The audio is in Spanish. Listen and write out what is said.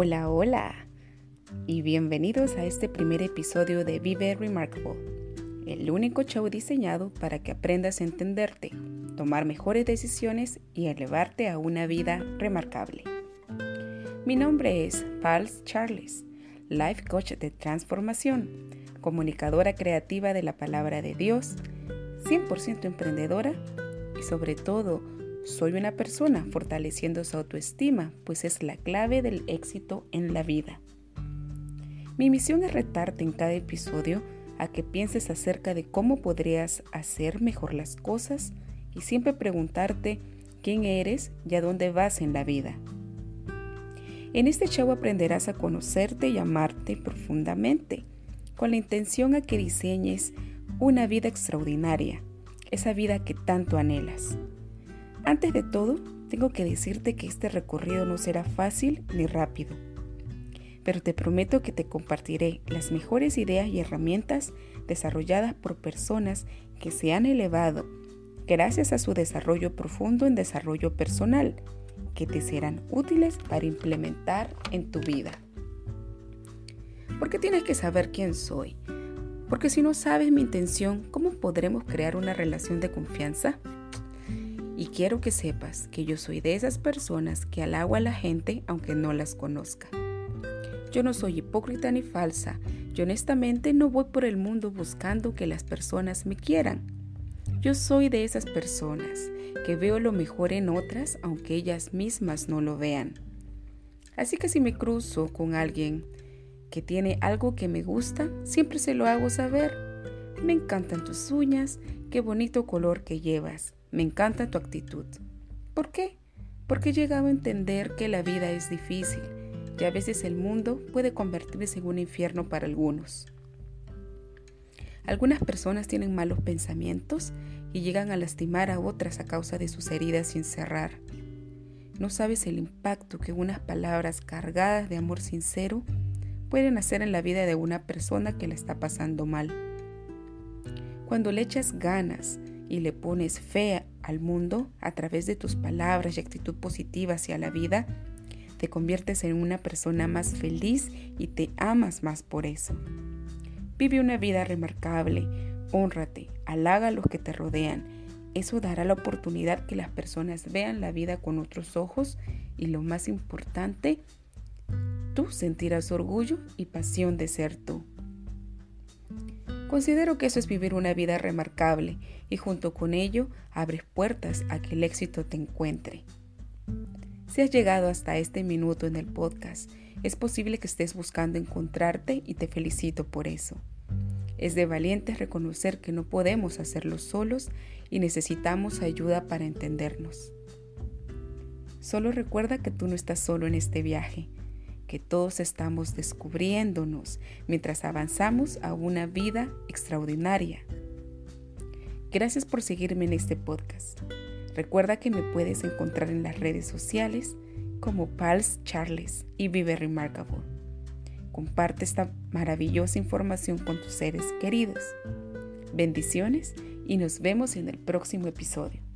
Hola, hola y bienvenidos a este primer episodio de Vive Remarkable, el único show diseñado para que aprendas a entenderte, tomar mejores decisiones y elevarte a una vida remarcable. Mi nombre es Pals Charles, Life Coach de Transformación, comunicadora creativa de la palabra de Dios, 100% emprendedora y sobre todo soy una persona fortaleciendo su autoestima, pues es la clave del éxito en la vida. Mi misión es retarte en cada episodio a que pienses acerca de cómo podrías hacer mejor las cosas y siempre preguntarte quién eres y a dónde vas en la vida. En este show aprenderás a conocerte y amarte profundamente, con la intención a que diseñes una vida extraordinaria, esa vida que tanto anhelas. Antes de todo, tengo que decirte que este recorrido no será fácil ni rápido, pero te prometo que te compartiré las mejores ideas y herramientas desarrolladas por personas que se han elevado gracias a su desarrollo profundo en desarrollo personal, que te serán útiles para implementar en tu vida. ¿Por qué tienes que saber quién soy? Porque si no sabes mi intención, ¿cómo podremos crear una relación de confianza? Y quiero que sepas que yo soy de esas personas que halago a la gente aunque no las conozca. Yo no soy hipócrita ni falsa. Yo honestamente no voy por el mundo buscando que las personas me quieran. Yo soy de esas personas que veo lo mejor en otras aunque ellas mismas no lo vean. Así que si me cruzo con alguien que tiene algo que me gusta, siempre se lo hago saber. Me encantan tus uñas, qué bonito color que llevas. Me encanta tu actitud. ¿Por qué? Porque he llegado a entender que la vida es difícil y a veces el mundo puede convertirse en un infierno para algunos. Algunas personas tienen malos pensamientos y llegan a lastimar a otras a causa de sus heridas sin cerrar. No sabes el impacto que unas palabras cargadas de amor sincero pueden hacer en la vida de una persona que la está pasando mal. Cuando le echas ganas y le pones fe al mundo a través de tus palabras y actitud positiva hacia la vida, te conviertes en una persona más feliz y te amas más por eso. Vive una vida remarcable, honrate, halaga a los que te rodean. Eso dará la oportunidad que las personas vean la vida con otros ojos y lo más importante, tú sentirás orgullo y pasión de ser tú. Considero que eso es vivir una vida remarcable y junto con ello abres puertas a que el éxito te encuentre. Si has llegado hasta este minuto en el podcast, es posible que estés buscando encontrarte y te felicito por eso. Es de valientes reconocer que no podemos hacerlo solos y necesitamos ayuda para entendernos. Solo recuerda que tú no estás solo en este viaje que todos estamos descubriéndonos mientras avanzamos a una vida extraordinaria. Gracias por seguirme en este podcast. Recuerda que me puedes encontrar en las redes sociales como Pals Charles y Vive Remarkable. Comparte esta maravillosa información con tus seres queridos. Bendiciones y nos vemos en el próximo episodio.